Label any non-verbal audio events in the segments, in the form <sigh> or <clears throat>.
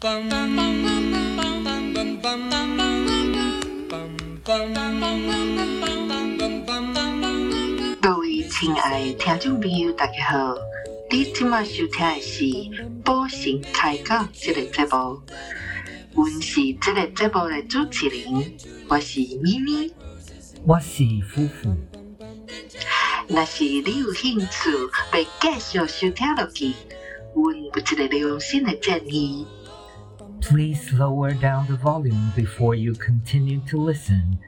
各位亲爱的听众朋友，大家好！你今晚收听的是《宝神开讲》这个节目，我是这个节目的主持人，我是咪咪，我是夫妇。若是你有兴趣要继续收听落去，阮有一个良心的建议。Please lower down the volume before you continue to listen,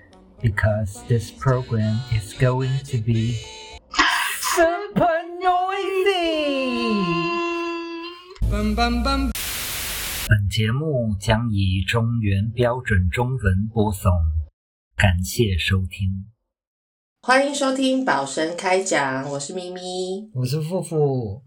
because this program is going to be super noisy. 本节目将以中原标准中文播送，感谢收听。欢迎收听宝神开讲，我是咪咪。我是富富，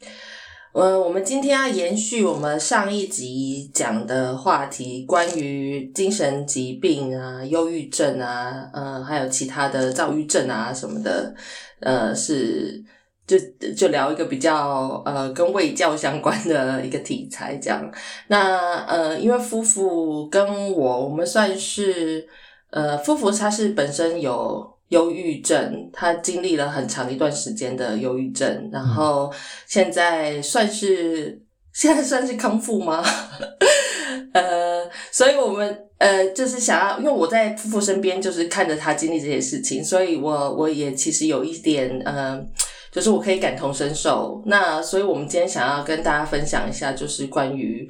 呃，我们今天要延续我们上一集讲的话题，关于精神疾病啊、忧郁症啊，呃，还有其他的躁郁症啊什么的，呃，是就就聊一个比较呃跟卫教相关的一个题材这样。那呃，因为夫妇跟我，我们算是呃，夫妇他是本身有。忧郁症，他经历了很长一段时间的忧郁症，然后现在算是现在算是康复吗？<laughs> 呃，所以我们呃就是想要，因为我在夫妇身边，就是看着他经历这些事情，所以我我也其实有一点呃，就是我可以感同身受。那所以我们今天想要跟大家分享一下，就是关于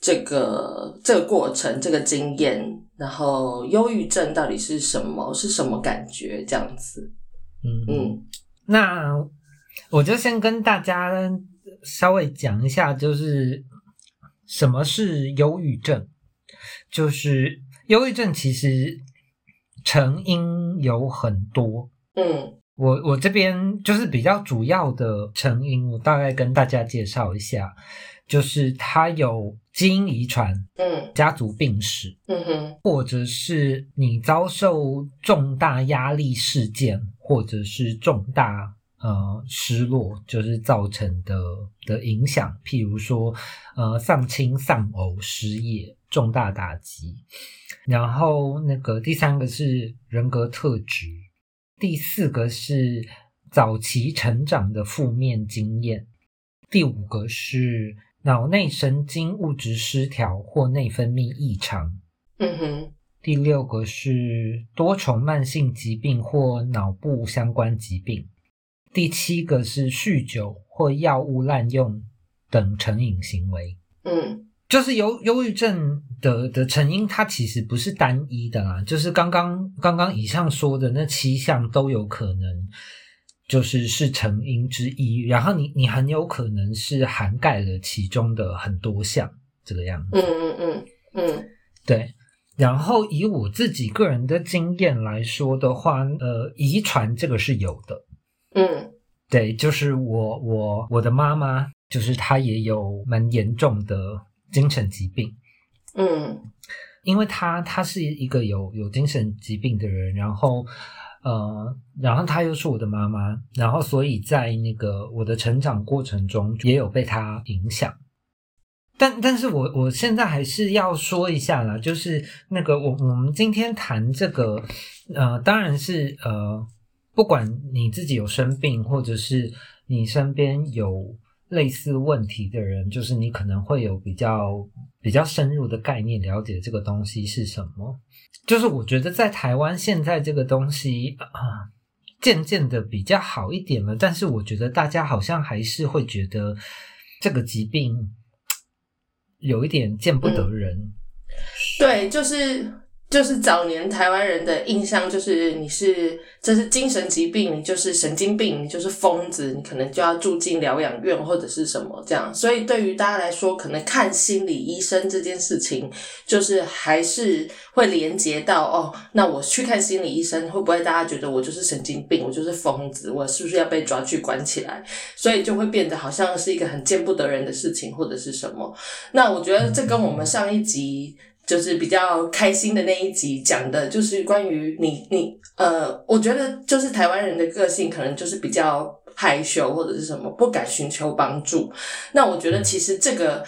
这个这个过程、这个经验。然后，忧郁症到底是什么？是什么感觉？这样子，嗯嗯，那我就先跟大家稍微讲一下，就是什么是忧郁症。就是忧郁症其实成因有很多，嗯，我我这边就是比较主要的成因，我大概跟大家介绍一下，就是他有基因遗传，嗯，家族病史，嗯哼，或者是你遭受重大压力事件，或者是重大呃失落，就是造成的的影响，譬如说呃丧亲丧偶、失业、重大打击。然后那个第三个是人格特质，第四个是早期成长的负面经验，第五个是脑内神经物质失调或内分泌异常。嗯哼，第六个是多重慢性疾病或脑部相关疾病。第七个是酗酒或药物滥用等成瘾行为。嗯就是忧忧郁症的的成因，它其实不是单一的啦，就是刚刚刚刚以上说的那七项都有可能，就是是成因之一。然后你你很有可能是涵盖了其中的很多项这个样子。嗯嗯嗯嗯对，然后以我自己个人的经验来说的话，呃，遗传这个是有的。嗯对，就是我我我的妈妈，就是她也有蛮严重的精神疾病，嗯因为她她是一个有有精神疾病的人，然后呃，然后她又是我的妈妈，然后所以在那个我的成长过程中也有被她影响。但但是我我现在还是要说一下啦，就是那个我我们今天谈这个，呃，当然是呃，不管你自己有生病，或者是你身边有类似问题的人，就是你可能会有比较比较深入的概念，了解这个东西是什么。就是我觉得在台湾现在这个东西啊，渐渐的比较好一点了，但是我觉得大家好像还是会觉得这个疾病有一点见不得人。对，就是就是早年台湾人的印象就是你是这是精神疾病，你就是神经病，你就是疯子，你可能就要住进疗养院或者是什么这样。所以对于大家来说，可能看心理医生这件事情，就是还是会连接到哦，那我去看心理医生，会不会大家觉得我就是神经病，我就是疯子，我是不是要被抓去关起来？所以就会变得好像是一个很见不得人的事情，或者是什么。那我觉得这跟我们上一集就是比较开心的那一集讲的，就是关于你你呃，我觉得就是台湾人的个性可能就是比较害羞或者是什么不敢寻求帮助。那我觉得其实这个。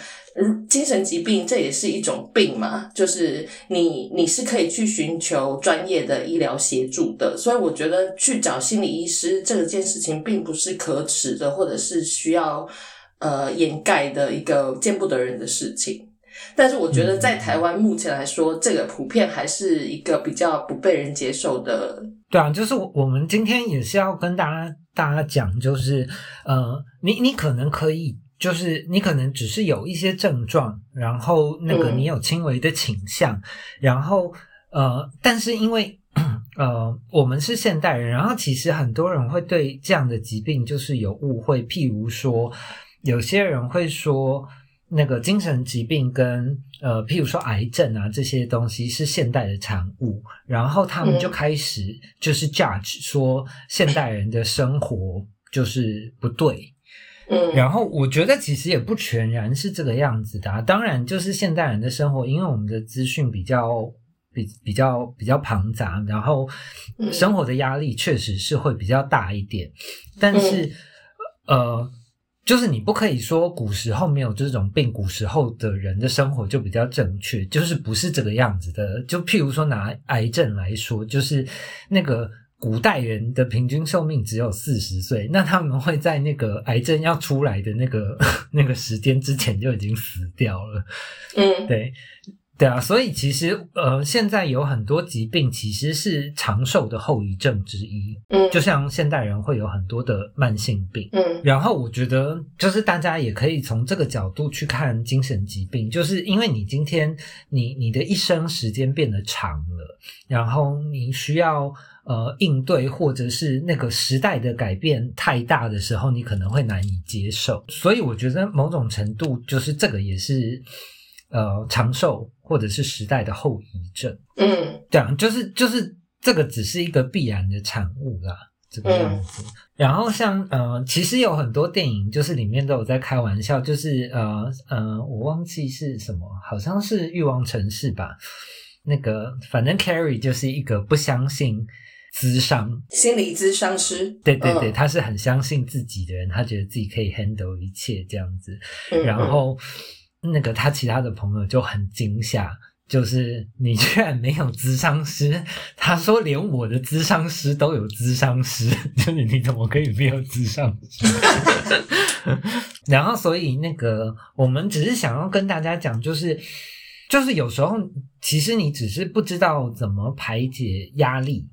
精神疾病这也是一种病嘛，就是你你是可以去寻求专业的医疗协助的，所以我觉得去找心理医师这件事情并不是可耻的，或者是需要呃掩盖的一个见不得人的事情。但是我觉得在台湾目前来说，这个普遍还是一个比较不被人接受的。对啊，就是我们今天也是要跟大家大家讲，就是呃，你你可能可以。就是你可能只是有一些症状，然后那个你有轻微的倾向，然后呃，但是因为 <clears throat> 呃我们是现代人，然后其实很多人会对这样的疾病就是有误会，譬如说有些人会说那个精神疾病跟呃譬如说癌症啊这些东西是现代的产物，然后他们就开始就是 judge 说现代人的生活就是不对。嗯，然后我觉得其实也不全然是这个样子的。当然，就是现代人的生活，因为我们的资讯比较比比较比较庞杂，然后生活的压力确实是会比较大一点。但是，呃，就是你不可以说古时候没有这种病，古时候的人的生活就比较正确，就是不是这个样子的。就譬如说拿癌症来说，就是那个。古代人的平均寿命只有四十岁，那他们会在那个癌症要出来的那个 <laughs> 那个时间之前就已经死掉了。嗯，对，对啊，所以其实呃，现在有很多疾病其实是长寿的后遗症之一。嗯，就像现代人会有很多的慢性病。嗯，然后我觉得就是大家也可以从这个角度去看精神疾病，就是因为你今天你你的一生时间变得长了，然后你需要。呃，应对或者是那个时代的改变太大的时候，你可能会难以接受。所以我觉得某种程度就是这个也是呃长寿或者是时代的后遗症。嗯，对啊，就是就是这个只是一个必然的产物啦，这个样子。然后像呃，其实有很多电影就是里面都有在开玩笑，就是呃呃，我忘记是什么，好像是《欲望城市》吧。那个反正 Carrie 就是一个不相信。咨商心理咨商师，对对对，他是很相信自己的人，他觉得自己可以 handle 一切这样子。然后那个他其他的朋友就很惊吓，就是你居然没有咨商师？他说连我的咨商师都有咨商师，<laughs> 就是你怎么可以没有咨商师？<laughs> 然后所以那个我们只是想要跟大家讲，就是就是有时候其实你只是不知道怎么排解压力。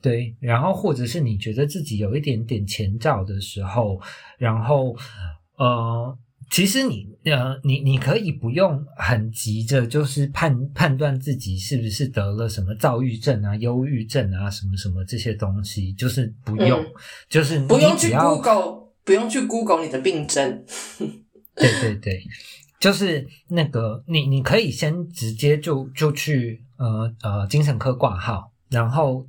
对，然后或者是你觉得自己有一点点前兆的时候，然后呃，其实你呃，你你可以不用很急着，就是判判断自己是不是得了什么躁郁症啊、忧郁症啊什么什么这些东西，就是不用，就是不用去 Google，不用去 Google 你的病症。<laughs> 对对对，就是那个你你可以先直接就就去呃呃精神科挂号，然后。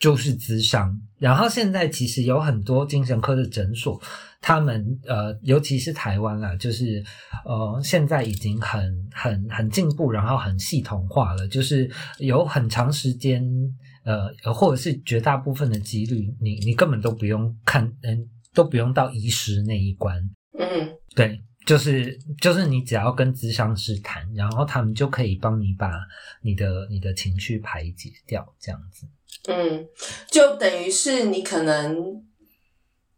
就是咨商，然后现在其实有很多精神科的诊所，他们呃，尤其是台湾啦，就是呃，现在已经很很很进步，然后很系统化了，就是有很长时间呃，或者是绝大部分的几率，你你根本都不用看，嗯，都不用到医师那一关，嗯，对，就是就是你只要跟咨商师谈，然后他们就可以帮你把你的你的情绪排解掉，这样子。嗯，就等于是你可能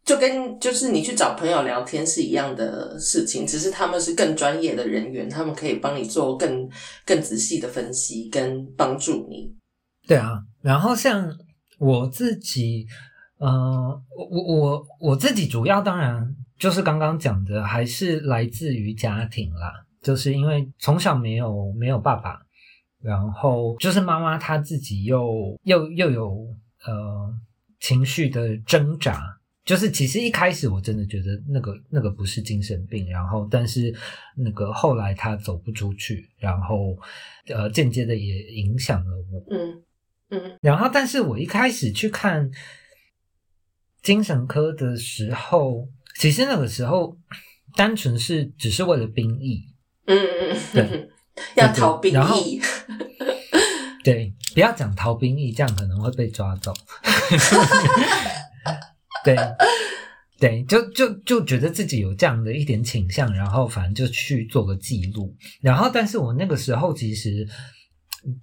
就跟就是你去找朋友聊天是一样的事情，只是他们是更专业的人员，他们可以帮你做更更仔细的分析跟帮助你。对啊，然后像我自己，呃，我我我我自己主要当然就是刚刚讲的，还是来自于家庭啦，就是因为从小没有没有爸爸。然后就是妈妈她自己又又又有呃情绪的挣扎，就是其实一开始我真的觉得那个那个不是精神病，然后但是那个后来他走不出去，然后呃间接的也影响了我，嗯嗯，然后但是我一开始去看精神科的时候，其实那个时候单纯是只是为了兵役，嗯嗯嗯。要逃兵役，<laughs> 对，不要讲逃兵役，这样可能会被抓走。<laughs> 对，对，就就就觉得自己有这样的一点倾向，然后反正就去做个记录。然后，但是我那个时候其实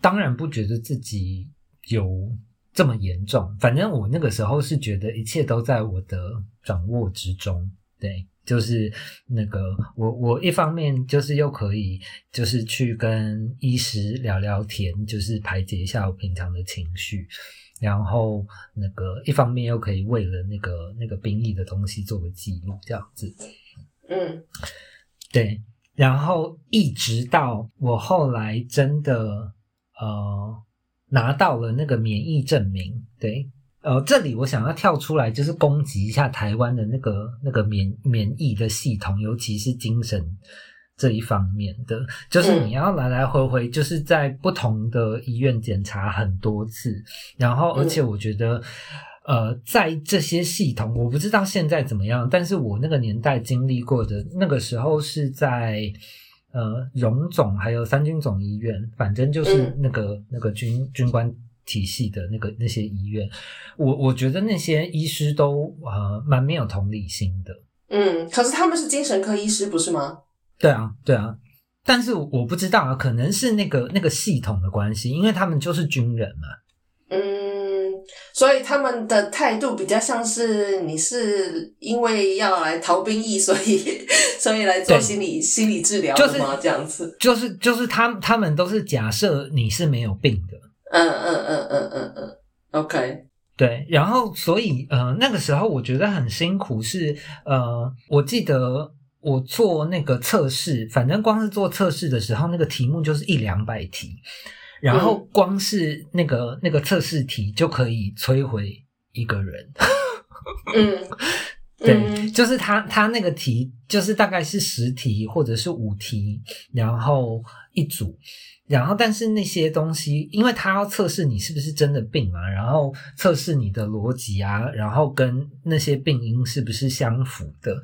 当然不觉得自己有这么严重，反正我那个时候是觉得一切都在我的掌握之中。对，就是那个我我一方面就是又可以就是去跟医师聊聊天，就是排解一下我平常的情绪。然后那个一方面又可以为了那个那个兵役的东西做个记录，这样子。嗯，对。然后一直到我后来真的呃拿到了那个免疫证明，对。呃，这里我想要跳出来，就是攻击一下台湾的那个那个免免疫的系统，尤其是精神。这一方面的，就是你要来来回回，就是在不同的医院检查很多次，然后而且我觉得，呃，在这些系统，我不知道现在怎么样，但是我那个年代经历过的，那个时候是在呃荣总还有三军总医院，反正就是那个那个军军官体系的那个那些医院，我我觉得那些医师都呃蛮没有同理心的。嗯，可是他们是精神科医师，不是吗？对啊，对啊，但是我不知道啊，可能是那个那个系统的关系，因为他们就是军人嘛。嗯，所以他们的态度比较像是你是因为要来逃兵役，所以 <laughs> 所以来做心理心理治疗的吗？这样子，就是就是他他们都是假设你是没有病的。嗯嗯嗯嗯嗯嗯，OK，对，然后所以呃那个时候我觉得很辛苦，是呃我记得。我做那个测试，反正光是做测试的时候，那个题目就是一两百题，然后光是那个那个测试题就可以摧毁一个人。<laughs> 嗯，对，就是他他那个题就是大概是十题或者是五题，然后一组。然后，但是那些东西，因为他要测试你是不是真的病嘛，然后测试你的逻辑啊，然后跟那些病因是不是相符的，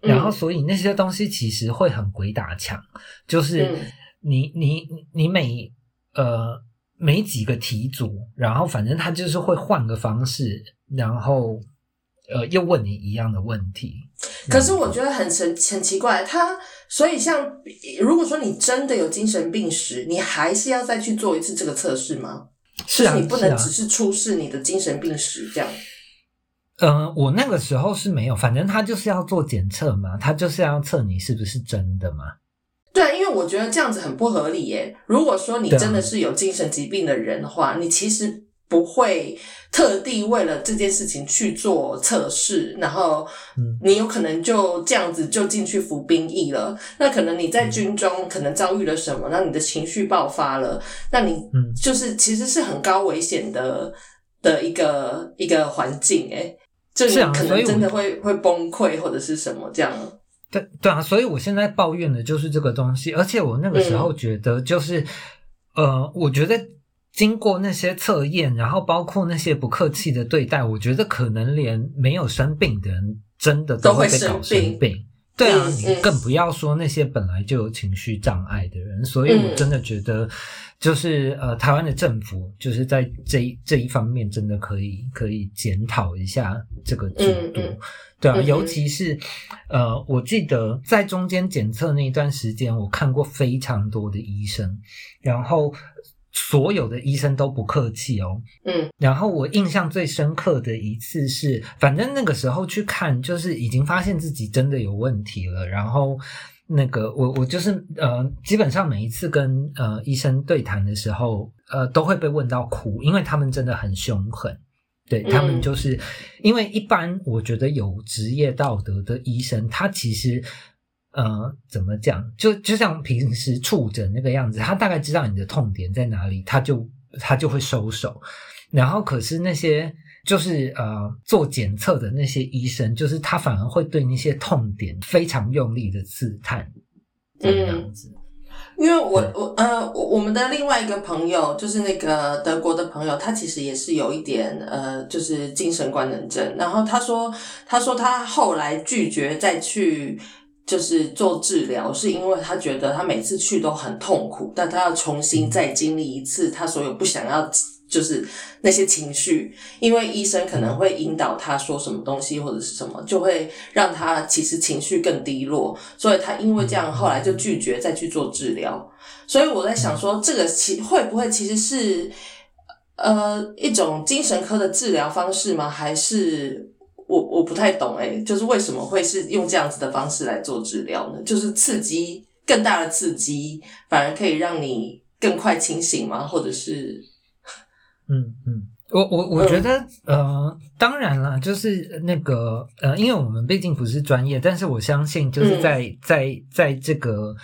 然后所以那些东西其实会很鬼打墙，就是你你你每呃每几个题组，然后反正他就是会换个方式，然后。呃，又问你一样的问题，可是我觉得很神很奇怪，他所以像如果说你真的有精神病史，你还是要再去做一次这个测试吗？是啊，你不能只是出示你的精神病史这样。嗯，我那个时候是没有，反正他就是要做检测嘛，他就是要测你是不是真的嘛。对，因为我觉得这样子很不合理耶。如果说你真的是有精神疾病的人的话，你其实。不会特地为了这件事情去做测试，然后你有可能就这样子就进去服兵役了。那可能你在军中可能遭遇了什么，那你的情绪爆发了，那你就是其实是很高危险的的一个一个环境，诶，就你可能真的会会崩溃或者是什么这样。对对啊，所以我现在抱怨的就是这个东西，而且我那个时候觉得就是，呃，我觉得。经过那些测验，然后包括那些不客气的对待，我觉得可能连没有生病的人真的都会被搞生病。对啊，你更不要说那些本来就有情绪障碍的人。所以我真的觉得，就是呃，台湾的政府就是在这这一方面真的可以可以检讨一下这个制度。对啊，尤其是呃，我记得在中间检测那一段时间，我看过非常多的医生，然后。所有的医生都不客气哦，嗯，然后我印象最深刻的一次是，反正那个时候去看，就是已经发现自己真的有问题了，然后那个我我就是呃，基本上每一次跟呃医生对谈的时候，呃，都会被问到哭，因为他们真的很凶狠，对他们就是因为一般我觉得有职业道德的医生，他其实。呃，怎么讲？就就像平时触诊那个样子，他大概知道你的痛点在哪里，他就他就会收手。然后，可是那些就是呃做检测的那些医生，就是他反而会对那些痛点非常用力的刺探，这样子。因为我我呃我们的另外一个朋友，就是那个德国的朋友，他其实也是有一点呃，就是精神官能症。然后他说，他说他后来拒绝再去。就是做治疗，是因为他觉得他每次去都很痛苦，但他要重新再经历一次他所有不想要就是那些情绪，因为医生可能会引导他说什么东西或者是什么，就会让他其实情绪更低落，所以他因为这样后来就拒绝再去做治疗。所以我在想说，这个其会不会其实是呃一种精神科的治疗方式吗？还是我我不太懂诶、就是为什么会是用这样子的方式来做治疗呢？就是刺激更大的刺激，反而可以让你更快清醒吗？或者是嗯嗯，我我我觉得、呃，当然啦，就是那个呃，因为我们毕竟不是专业，但是我相信就是在、在在这个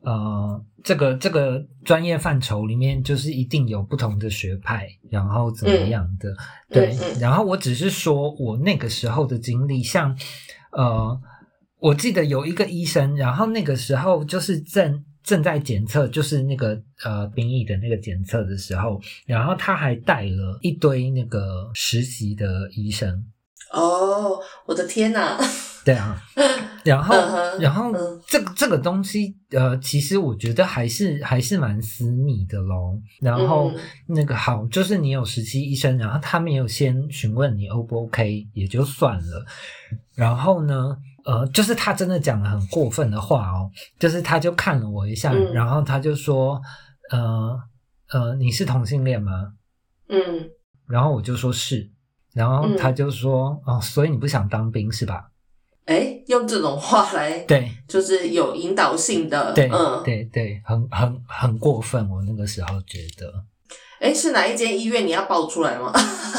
呃这个这个专业范畴里面，就是一定有不同的学派，然后怎么样的，对，然后我只是说我那个时候的经历，像呃，我记得有一个医生，然后那个时候就是正正在检测，就是那个呃兵役的那个检测的时候，然后他还带了一堆那个实习的医生，哦，我的天哪！对啊，<laughs> 然后然后嗯这个这个东西呃，其实我觉得还是还是蛮私密的咯。然后嗯那个好，就是你有实习医生，然后他没有先询问你 O 不 OK 也就算了，然后呢？呃，就是他真的讲了很过分的话哦，就是他就看了我一下，嗯然后他就说，呃呃，你是同性恋吗？嗯然后我就说是，然后嗯他就说，哦，所以你不想当兵是吧？哎，用这种话来，对，就是有引导性的，对、嗯，对对，很很很过分，我那个时候觉得。哎，是哪一间医院？你要报出来吗？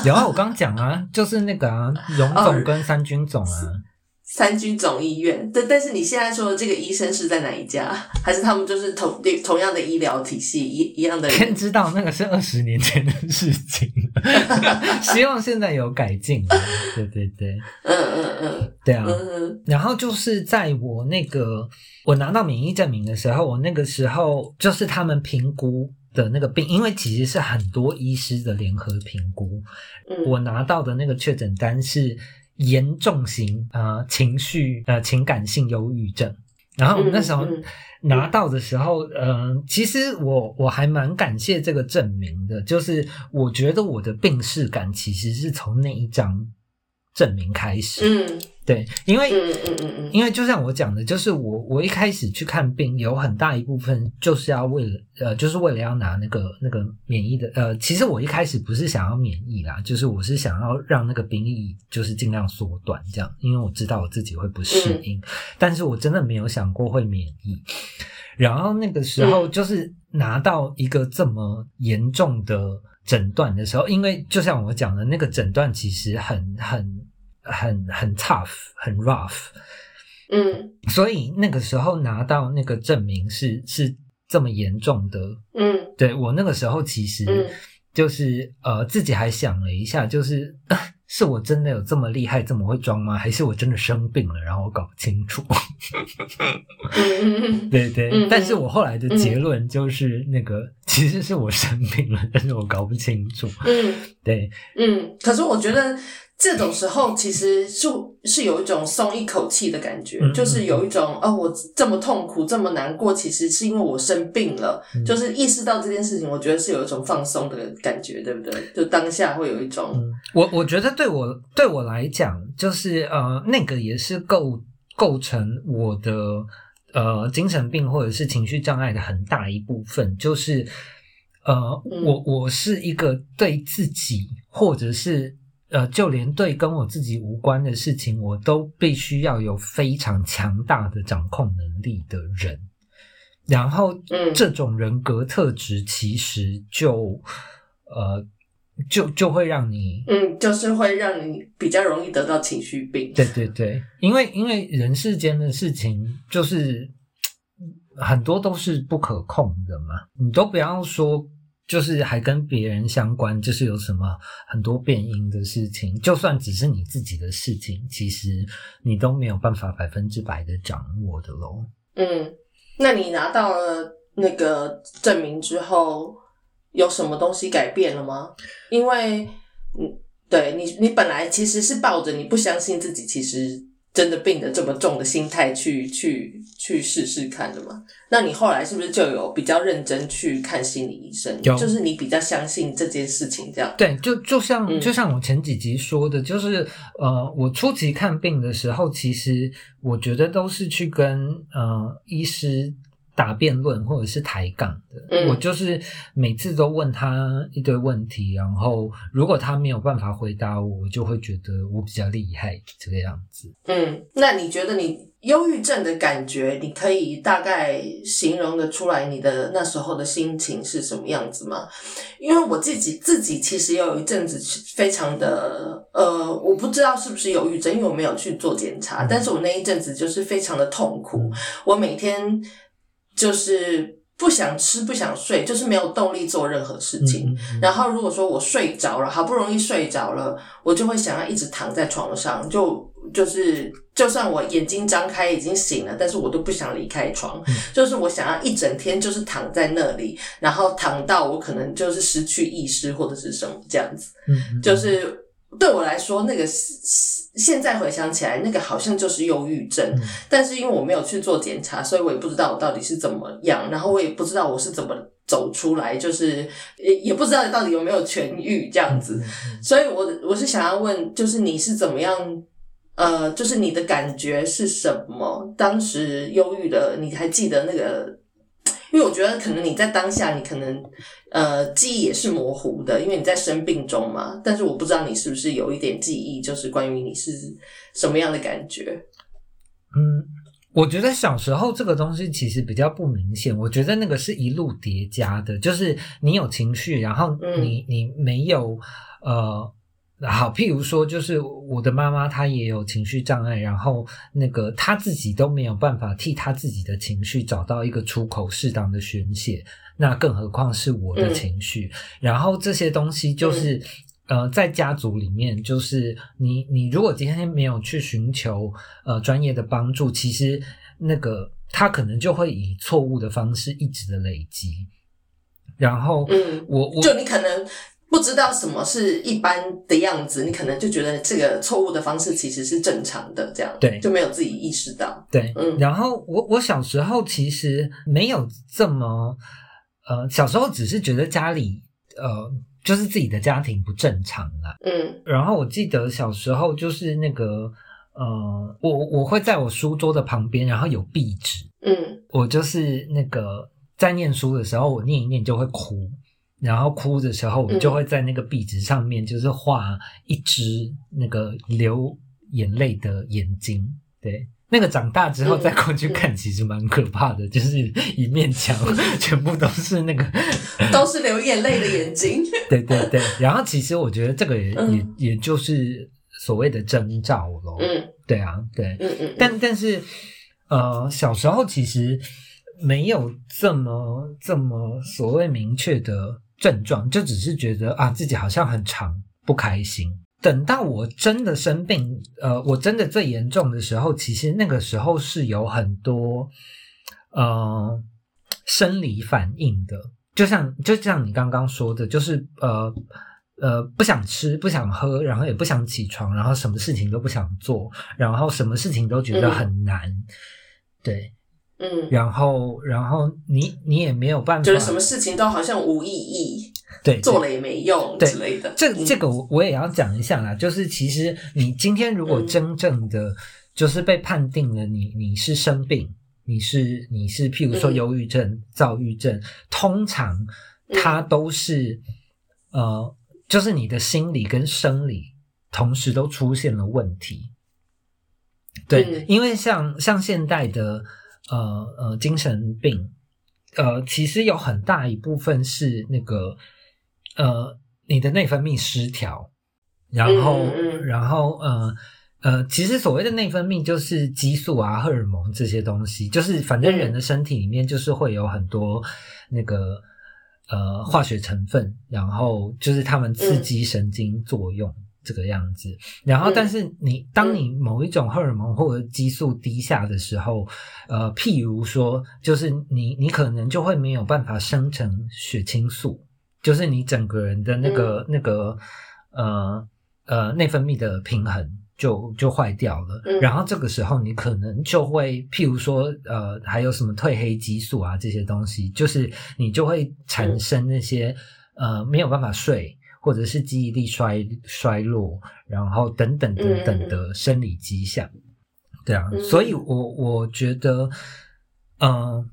有啊，我刚讲啊，就是那个啊，荣 <laughs> 哦总跟三军总啊，三军总医院，但，但是你现在说的这个医生是在哪一家？还是他们就是同同样的医疗体系，一一样的天？知道那个是二十年前的事情，<laughs> 希望现在有改进啊。对对对，嗯嗯嗯对啊。嗯然后就是在我那个我拿到免疫证明的时候，我那个时候就是他们评估的那个病，因为其实是很多医师的联合评估，嗯，我拿到的那个确诊单是严重型呃情绪呃情感性忧郁症。然后那时候拿到的时候，嗯、其实我我还蛮感谢这个证明的，就是我觉得我的病逝感其实是从那一张证明开始。嗯对，因为嗯嗯嗯嗯因为就像我讲的，就是我我一开始去看病，有很大一部分就是要为了呃，就是为了要拿那个那个免疫的呃，其实我一开始不是想要免疫啦，就是我是想要让那个兵役就是尽量缩短这样，因为我知道我自己会不适应，但是我真的没有想过会免疫。然后那个时候嗯就是拿到一个这么严重的诊断的时候，因为就像我讲的，那个诊断其实很很很很 tough，很 rough，嗯。所以那个时候拿到那个证明是是这么严重的，嗯。对我那个时候其实嗯。就是、呃自己还想了一下，就是、呃 <laughs> 是我真的有这么厉害，这么会装吗？还是我真的生病了，然后我搞不清楚？<laughs> 对对，嗯但是我后来的结论就是那个、其实是我生病了，<laughs> 但是我搞不清楚。嗯对，嗯。可是我觉得这种时候其实是是有一种松一口气的感觉，嗯就是有一种哦，我这么痛苦，这么难过，其实是因为我生病了，嗯就是意识到这件事情，我觉得是有一种放松的感觉，对不对？就当下会有一种嗯，我我觉得对我对我来讲，就是呃，那个也是构构成我的呃精神病或者是情绪障碍的很大一部分，就是呃，嗯我我是一个对自己或者是呃，就连对跟我自己无关的事情，我都必须要有非常强大的掌控能力的人。然后，嗯这种人格特质其实就呃，就就会让你嗯，就是会让你比较容易得到情绪病。对对对，因为因为人世间的事情就是很多都是不可控的嘛，你都不要说，就是还跟别人相关，就是有什么很多变因的事情，就算只是你自己的事情，其实你都没有办法百分之百的掌握的喽。嗯，那你拿到了那个证明之后，有什么东西改变了吗？因为，嗯，对你，你本来其实是抱着你不相信自己其实真的病得这么重的心态去去去试试看的嘛？那你后来是不是就有比较认真去看心理医生？就是你比较相信这件事情这样。对，就就像、嗯就像我前几集说的，就是呃，我初期看病的时候，其实我觉得都是去跟呃医师打辩论或者是抬杠的。嗯我就是每次都问他一堆问题，然后如果他没有办法回答我，我就会觉得我比较厉害这个样子。嗯，那你觉得你忧郁症的感觉，你可以大概形容的出来你的那时候的心情是什么样子吗？因为我自己自己其实也有一阵子非常的呃，我不知道是不是忧郁症，因为我没有去做检查，但是我那一阵子就是非常的痛苦，我每天就是不想吃不想睡，就是没有动力做任何事情。嗯嗯然后如果说我睡着了，好不容易睡着了，我就会想要一直躺在床上，就就是就算我眼睛张开已经醒了，但是我都不想离开床，嗯就是我想要一整天就是躺在那里，然后躺到我可能就是失去意识或者是什么这样子，嗯嗯就是。对我来说，那个现在回想起来，那个好像就是忧郁症。嗯但是因为我没有去做检查，所以我也不知道我到底是怎么样，然后我也不知道我是怎么走出来，就是也也不知道到底有没有痊愈这样子。嗯所以我我是想要问，就是你是怎么样？呃，就是你的感觉是什么？当时忧郁的，你还记得那个？因为我觉得可能你在当下，你可能呃记忆也是模糊的，因为你在生病中嘛。但是我不知道你是不是有一点记忆，就是关于你是什么样的感觉。嗯，我觉得小时候这个东西其实比较不明显。我觉得那个是一路叠加的，就是你有情绪，然后嗯你、你没有呃。好，譬如说，就是我的妈妈，她也有情绪障碍，然后那个她自己都没有办法替她自己的情绪找到一个出口，适当的宣泄，那更何况是我的嗯情绪。然后这些东西就是。呃，在家族里面，就是你你如果今天没有去寻求呃专业的帮助，其实那个他可能就会以错误的方式一直的累积。然后，嗯我我就你可能不知道什么是一般的样子，你可能就觉得这个错误的方式其实是正常的，这样对就没有自己意识到。对，嗯然后我我小时候其实没有这么呃，小时候只是觉得家里呃就是自己的家庭不正常啦。嗯然后我记得小时候就是那个呃，我我会在我书桌的旁边，然后有壁纸，嗯我就是那个在念书的时候，我念一念就会哭，然后哭的时候，我就会在那个壁纸上面就是画一只那个流眼泪的眼睛。对，那个长大之后嗯再过去看，其实蛮可怕的，就是一面墙 <laughs> 全部都是那个。<laughs> 都是流眼泪的眼睛。<laughs> 对对对，然后其实我觉得这个也、嗯也也就是所谓的征兆咯。嗯对啊，对。嗯嗯，但但是，呃，小时候其实没有这么这么所谓明确的症状，就只是觉得啊自己好像很长不开心。等到我真的生病，呃，我真的最严重的时候，其实那个时候是有很多呃生理反应的，就像就像你刚刚说的，就是呃。呃，不想吃，不想喝，然后也不想起床，然后什么事情都不想做，然后什么事情都觉得很难，对，嗯，然后然后你你也没有办法，就是什么事情都好像无意义，对 <laughs> 做了也没用对之类的。嗯。这这个我我也要讲一下啦，就是其实你今天如果嗯。真正的就是被判定了你你是生病，你是你是譬如说嗯。忧郁症、躁郁症，通常它都是、呃，就是你的心理跟生理同时都出现了问题。对，嗯。因为像像现代的呃呃精神病，呃，其实有很大一部分是那个呃你的内分泌失调，然后、然后呃呃，其实所谓的内分泌就是激素啊、荷尔蒙这些东西，就是反正人的身体里面就是会有很多那个呃化学成分，然后就是它们刺激神经作用。这个样子，然后嗯。但是你当你某一种荷尔蒙或者激素低下的时候，呃，譬如说，就是你你可能就会没有办法生成血清素，就是你整个人的那个、那个呃呃内分泌的平衡就就坏掉了，嗯。然后这个时候你可能就会，譬如说，呃，还有什么褪黑激素啊这些东西，就是你就会产生那些、呃没有办法睡，或者是记忆力衰衰落，然后等等等等的生理迹象。对啊，嗯。所以我我觉得，嗯、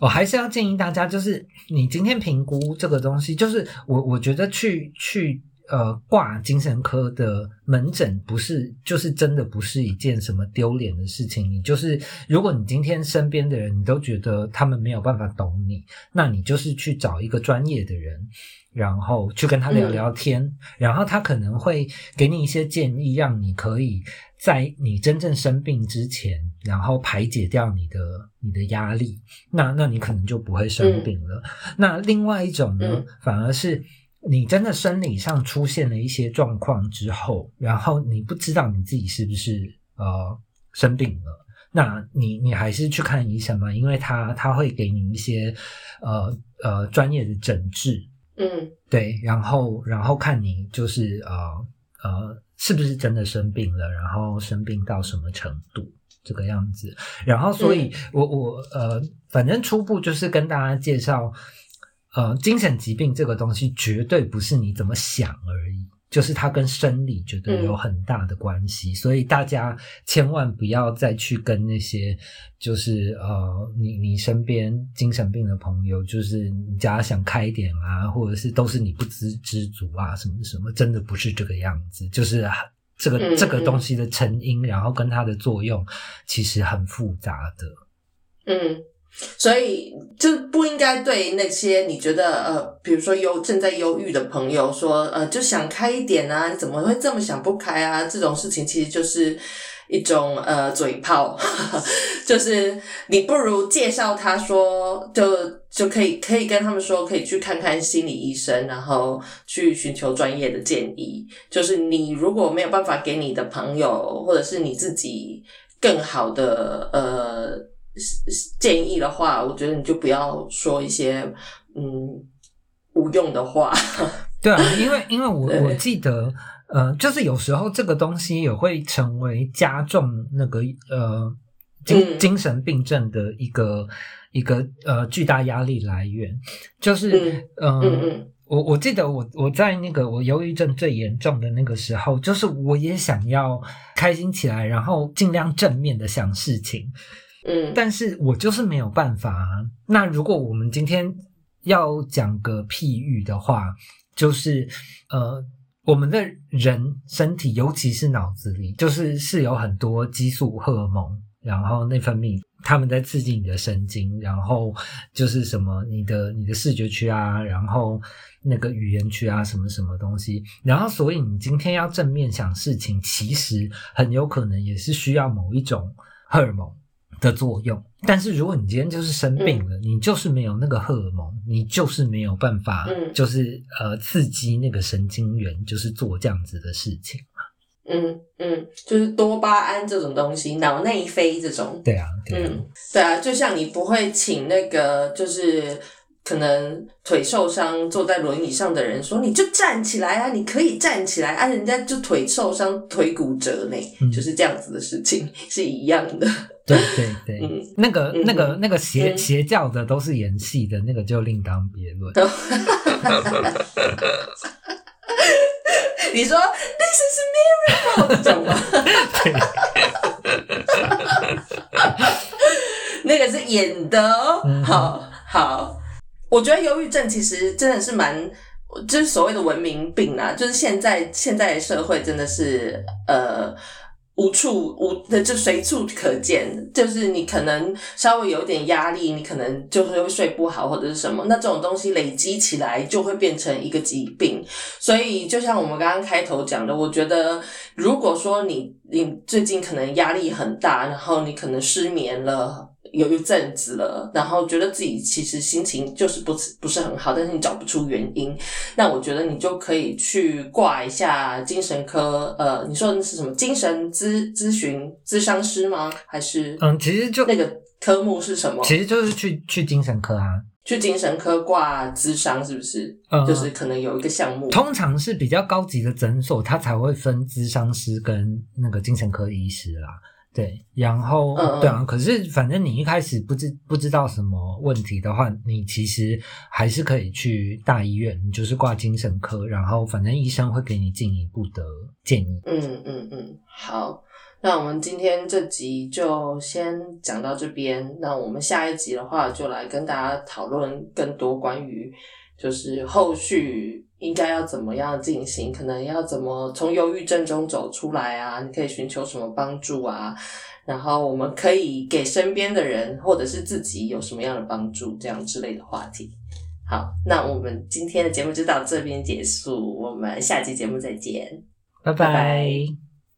我还是要建议大家，就是你今天评估这个东西，就是我我觉得去去呃挂精神科的门诊，不是就是真的不是一件什么丢脸的事情。你就是如果你今天身边的人你都觉得他们没有办法懂你，那你就是去找一个专业的人。然后去跟他聊聊天，然后他可能会给你一些建议，让你可以在你真正生病之前，然后排解掉你的你的压力，那那你可能就不会生病了。那另外一种呢，嗯。反而是你真的生理上出现了一些状况之后，然后你不知道你自己是不是呃生病了。那你你还是去看医生嘛，因为他他会给你一些呃呃专业的诊治，嗯。对，然后然后看你就是呃呃是不是真的生病了，然后生病到什么程度这个样子，然后所以我我呃反正初步就是跟大家介绍，呃精神疾病这个东西绝对不是你怎么想而已。就是它跟生理绝对有很大的关系，所以大家千万不要再去跟那些就是呃你你身边精神病的朋友，就是你叫他想开一点啊，或者是都是你不知知足啊，什么什么，真的不是这个样子，就是啊这个、嗯这个东西的成因，然后跟它的作用其实很复杂的。嗯，所以就不应该对那些你觉得呃，比如说忧正在忧郁的朋友说，呃，就想开一点啊，你怎么会这么想不开啊？这种事情其实就是一种呃嘴炮，<laughs> 就是你不如介绍他说，就就可以可以跟他们说，可以去看看心理医生，然后去寻求专业的建议。就是你如果没有办法给你的朋友或者是你自己更好的呃。建议的话，我觉得你就不要说一些嗯无用的话。对啊，因为因为我对我记得，呃，就是有时候这个东西也会成为加重那个呃精、嗯。精神病症的一个一个呃巨大压力来源，就是嗯呃嗯嗯。我我记得我我在那个我忧郁症最严重的那个时候，就是我也想要开心起来，然后尽量正面的想事情，嗯。但是我就是没有办法啊。那如果我们今天要讲个譬喻的话，就是呃，我们的人身体，尤其是脑子里，就是是有很多激素、荷尔蒙，然后内分泌，他们在刺激你的神经，然后就是什么你的你的视觉区啊，然后那个语言区啊，什么什么东西，然后所以你今天要正面想事情，其实很有可能也是需要某一种荷尔蒙。的作用，但是如果你今天就是生病了，你就是没有那个荷尔蒙，你就是没有办法，嗯就是呃刺激那个神经元，就是做这样子的事情嘛。嗯嗯，就是多巴胺这种东西，脑内啡这种。对啊，对啊，嗯，对啊，就像你不会请那个就是可能腿受伤坐在轮椅上的人说，你就站起来啊，你可以站起来啊，人家就腿受伤腿骨折呢，嗯就是这样子的事情是一样的。对对对，嗯那个嗯那个那个邪嗯邪教的都是演戏的，那个就另当别论。<laughs> 你说 This is a miracle 这种吗？那个是演的哦。嗯好好，我觉得忧郁症其实真的是蛮，就是所谓的文明病啊，就是现在现在社会真的是呃。无处无，就随处可见。就是你可能稍微有点压力，你可能就是会睡不好或者是什么，那这种东西累积起来就会变成一个疾病。所以，就像我们刚刚开头讲的，我觉得如果说你你最近可能压力很大，然后你可能失眠了。有一阵子了，然后觉得自己其实心情就是不是不是很好，但是你找不出原因，那我觉得你就可以去挂一下精神科，呃，你说的是什么精神咨咨询咨商师吗？还是嗯，其实就那个科目是什么？其实就是去去精神科啊，去精神科挂咨商，是不是？呃就是可能有一个项目。通常是比较高级的诊所，它才会分咨商师跟那个精神科医师啦。对，然后、对啊，可是反正你一开始不知不知道什么问题的话，你其实还是可以去大医院，你就是挂精神科，然后反正医生会给你进一步的建议。嗯嗯嗯，好，那我们今天这集就先讲到这边。那我们下一集的话，就来跟大家讨论更多关于就是后续应该要怎么样进行，可能要怎么从忧郁症中走出来啊？你可以寻求什么帮助啊？然后我们可以给身边的人或者是自己有什么样的帮助，这样之类的话题。好，那我们今天的节目就到这边结束，我们下期节目再见。拜拜拜拜